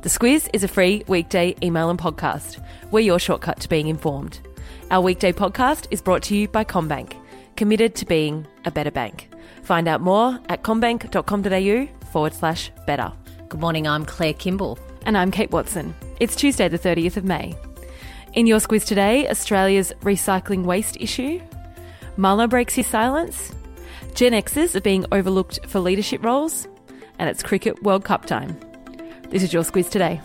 The Squiz is a free weekday email and podcast. We're your shortcut to being informed. Our weekday podcast is brought to you by CommBank, committed to being a better bank. Find out more at commbank.com.au forward slash better. Good morning, I'm Claire Kimball. And I'm Kate Watson. It's Tuesday, the 30th of May. In your Squiz today, Australia's recycling waste issue, Mueller breaks his silence, Gen Xers are being overlooked for leadership roles, and it's Cricket World Cup time. This is your Squiz today.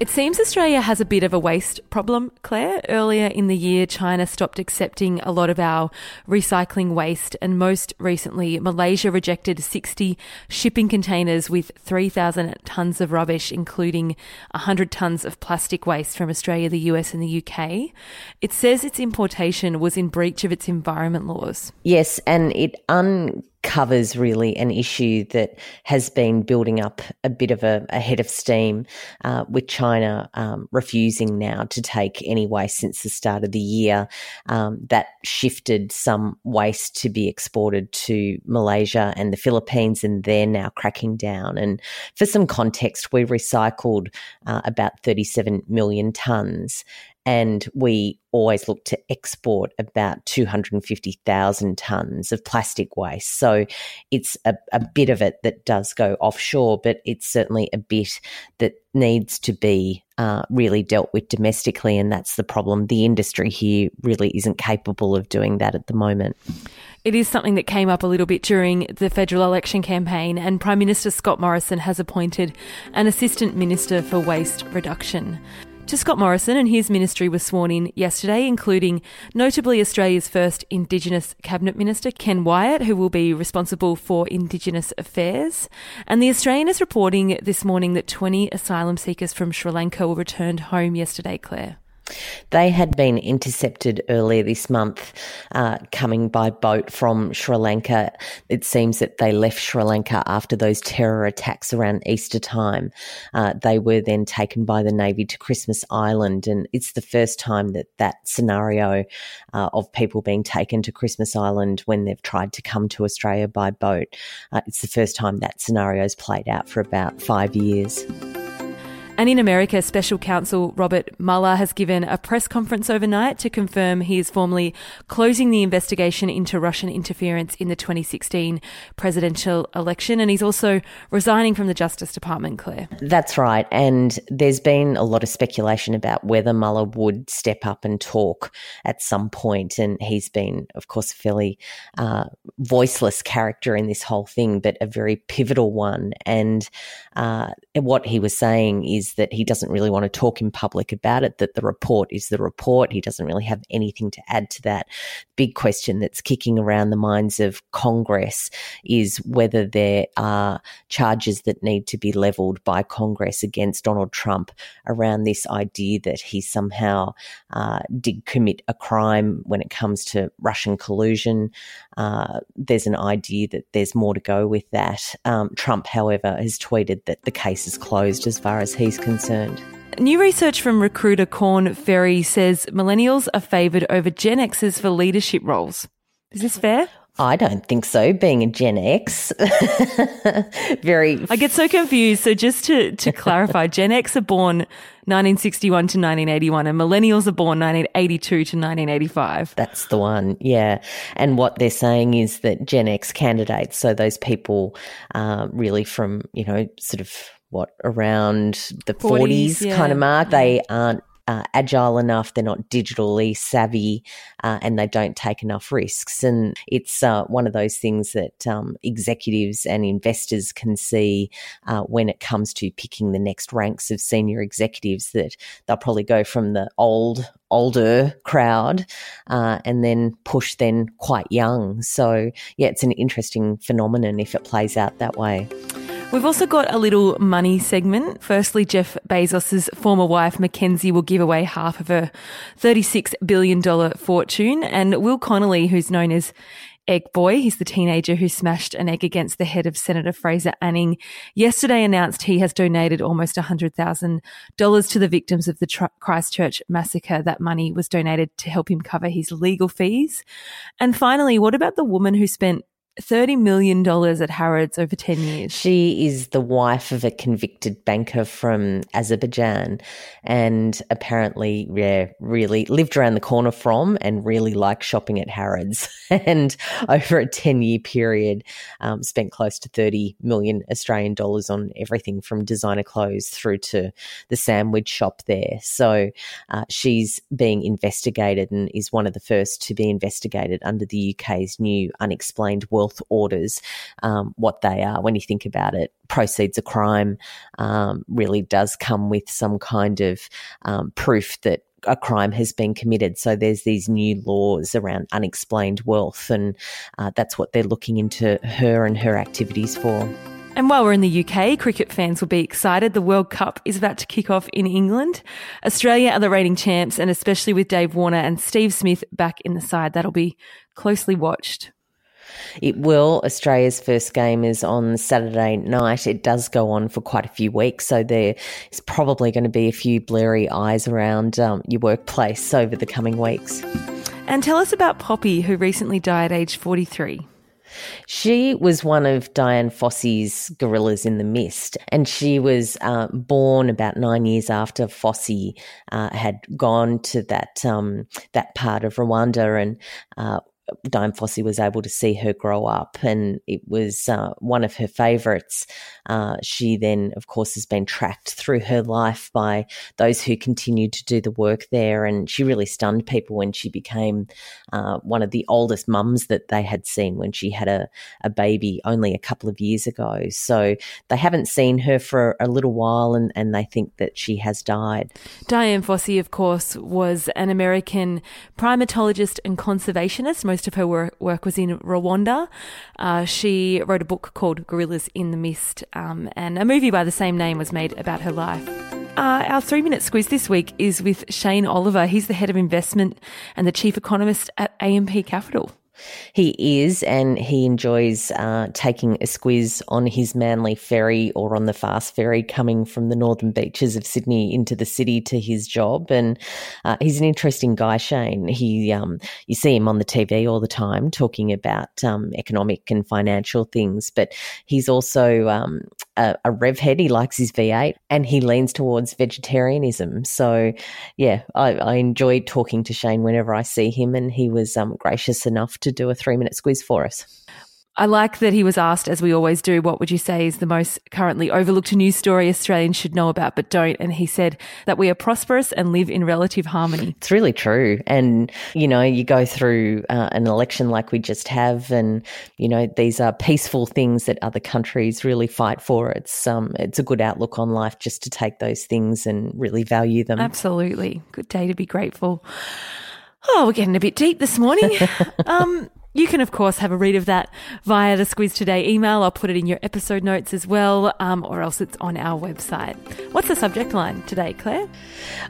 It seems Australia has a bit of a waste problem, Claire. Earlier in the year, China stopped accepting a lot of our recycling waste, and most recently, Malaysia rejected 60 shipping containers with 3,000 tonnes of rubbish, including 100 tonnes of plastic waste from Australia, the US, and the UK. It says its importation was in breach of its environment laws. Yes, and it un covers really an issue that has been building up a bit of a, a head of steam uh, with China um, refusing now to take any waste since the start of the year. Um, that shifted some waste to be exported to Malaysia and the Philippines, and they're now cracking down. And for some context, we recycled uh, about 37 million tonnes and we always look to export about 250,000 tonnes of plastic waste. So it's a, a, bit of it that does go offshore, but it's certainly a bit that needs to be uh, really dealt with domestically. And that's the problem. The industry here really isn't capable of doing that at the moment. It is something that came up a little bit during the federal election campaign, and Prime Minister Scott Morrison has appointed an Assistant Minister for Waste Reduction to Scott Morrison, and his ministry was sworn in yesterday, including notably Australia's first Indigenous Cabinet Minister, Ken Wyatt, who will be responsible for Indigenous affairs. And The Australian is reporting this morning that 20 asylum seekers from Sri Lanka were returned home yesterday, Claire. They had been intercepted earlier this month uh, coming by boat from Sri Lanka. It seems that they left Sri Lanka after those terror attacks around Easter time. Uh, they were then taken by the Navy to Christmas Island, and it's the first time that that scenario uh, of people being taken to Christmas Island when they've tried to come to Australia by boat. Uh, it's the first time that scenario has played out for about five years. And in America, Special Counsel Robert Mueller has given a press conference overnight to confirm he is formally closing the investigation into Russian interference in the 2016 presidential election. And he's also resigning from the Justice Department, Claire. That's right. And there's been a lot of speculation about whether Mueller would step up and talk at some point. And he's been, of course, a fairly uh, voiceless character in this whole thing, but a very pivotal one. And uh, what he was saying is that he doesn't really want to talk in public about it, that the report is the report. He doesn't really have anything to add to that. Big question that's kicking around the minds of Congress is whether there are charges that need to be leveled by Congress against Donald Trump around this idea that he somehow uh, did commit a crime when it comes to Russian collusion. Uh, there's an idea that there's more to go with that. Um, Trump, however, has tweeted that the case is closed as far as he's concerned. New research from recruiter Korn Ferry says millennials are favoured over Gen Xers for leadership roles. Is this fair? I don't think so, being a Gen X. Very. I get so confused. So, just to, to clarify, Gen X are born 1961 to 1981, and millennials are born 1982 to 1985. That's the one, yeah. And what they're saying is that Gen X candidates, so those people uh, really from, you know, sort of what around the 40s, 40s yeah. kind of mark. They aren't uh, agile enough, they're not digitally savvy, uh, and they don't take enough risks. And it's uh, one of those things that um, executives and investors can see uh, when it comes to picking the next ranks of senior executives that they'll probably go from the old, older crowd uh, and then push then quite young. So, yeah, it's an interesting phenomenon if it plays out that way. We've also got a little money segment. Firstly, Jeff Bezos' former wife, MacKenzie, will give away half of her $36 billion fortune. And Will Connolly, who's known as Egg Boy, he's the teenager who smashed an egg against the head of Senator Fraser Anning, yesterday announced he has donated almost $100,000 to the victims of the Christchurch massacre. That money was donated to help him cover his legal fees. And finally, what about the woman who spent $30 million at Harrods over 10 years. She is the wife of a convicted banker from Azerbaijan and apparently, yeah, really lived around the corner from and really liked shopping at Harrods. and over a 10 year period, um, spent close to 30 million Australian dollars on everything from designer clothes through to the sandwich shop there. So uh, she's being investigated and is one of the first to be investigated under the UK's new unexplained wealth orders, um, what they are. When you think about it, proceeds of crime um, really does come with some kind of um, proof that a crime has been committed. So there's these new laws around unexplained wealth, and uh, that's what they're looking into her and her activities for. And while we're in the UK, cricket fans will be excited. The World Cup is about to kick off in England. Australia are the reigning champs, and especially with Dave Warner and Steve Smith back in the side, that'll be closely watched. It will. Australia's first game is on Saturday night. It does go on for quite a few weeks, so there is probably going to be a few blurry eyes around um, your workplace over the coming weeks. And tell us about Poppy, who recently died aged 43. She was one of Dian Fossey's Gorillas in the Mist, and she was uh, born about nine years after Fossey uh, had gone to that um, that part of Rwanda and uh, Dian Fossey was able to see her grow up, and it was uh, one of her favourites. Uh, she then, of course, has been tracked through her life by those who continued to do the work there, and she really stunned people when she became uh, one of the oldest mums that they had seen when she had a, a baby only a couple of years ago. So they haven't seen her for a little while, and, and they think that she has died. Dian Fossey, of course, was an American primatologist and conservationist. Most most of her work, was in Rwanda. Uh, she wrote a book called Gorillas in the Mist, um, and a movie by the same name was made about her life. Uh, our three minute squiz this week is with Shane Oliver. He's the head of investment and the chief economist at AMP Capital. He is, and he enjoys uh, taking a squiz on his Manly ferry or on the fast ferry coming from the northern beaches of Sydney into the city to his job. And uh, he's an interesting guy, Shane. He, um, you see him on the TV all the time talking about um, economic and financial things, but he's also um, a, a rev head. He likes his V8 and he leans towards vegetarianism. So, yeah, I, I enjoy talking to Shane whenever I see him, and he was um, gracious enough to do a three minute squiz for us. I like that he was asked, as we always do, what would you say is the most currently overlooked news story Australians should know about but don't? And he said that we are prosperous and live in relative harmony. It's really true. And, you know, you go through uh, an election like we just have, and, you know, these are peaceful things that other countries really fight for. It's, um, it's a good outlook on life just to take those things and really value them. Absolutely. Good day to be grateful. Oh, we're getting a bit deep this morning. um, you can, of course, have a read of that via the Squiz Today email. I'll put it in your episode notes as well, um, or else it's on our website. What's the subject line today, Claire?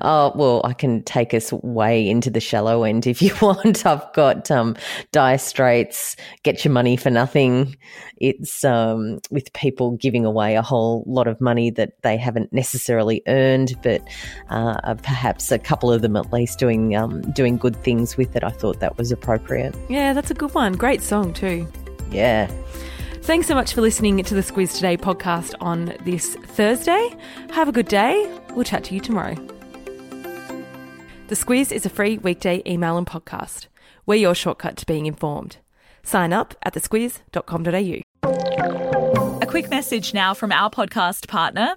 Oh, well, I can take us way into the shallow end if you want. I've got um, Dire Straits, Get Your Money for Nothing. It's um, with people giving away a whole lot of money that they haven't necessarily earned, but uh, perhaps a couple of them at least doing, um, doing good things with it. I thought that was appropriate. Yeah, that's a good one. Great song, too. Yeah. Thanks so much for listening to the Squiz Today podcast on this Thursday. Have a good day. We'll chat to you tomorrow. The Squiz is a free weekday email and podcast. We're your shortcut to being informed. Sign up at thesquiz.com.au. A quick message now from our podcast partner,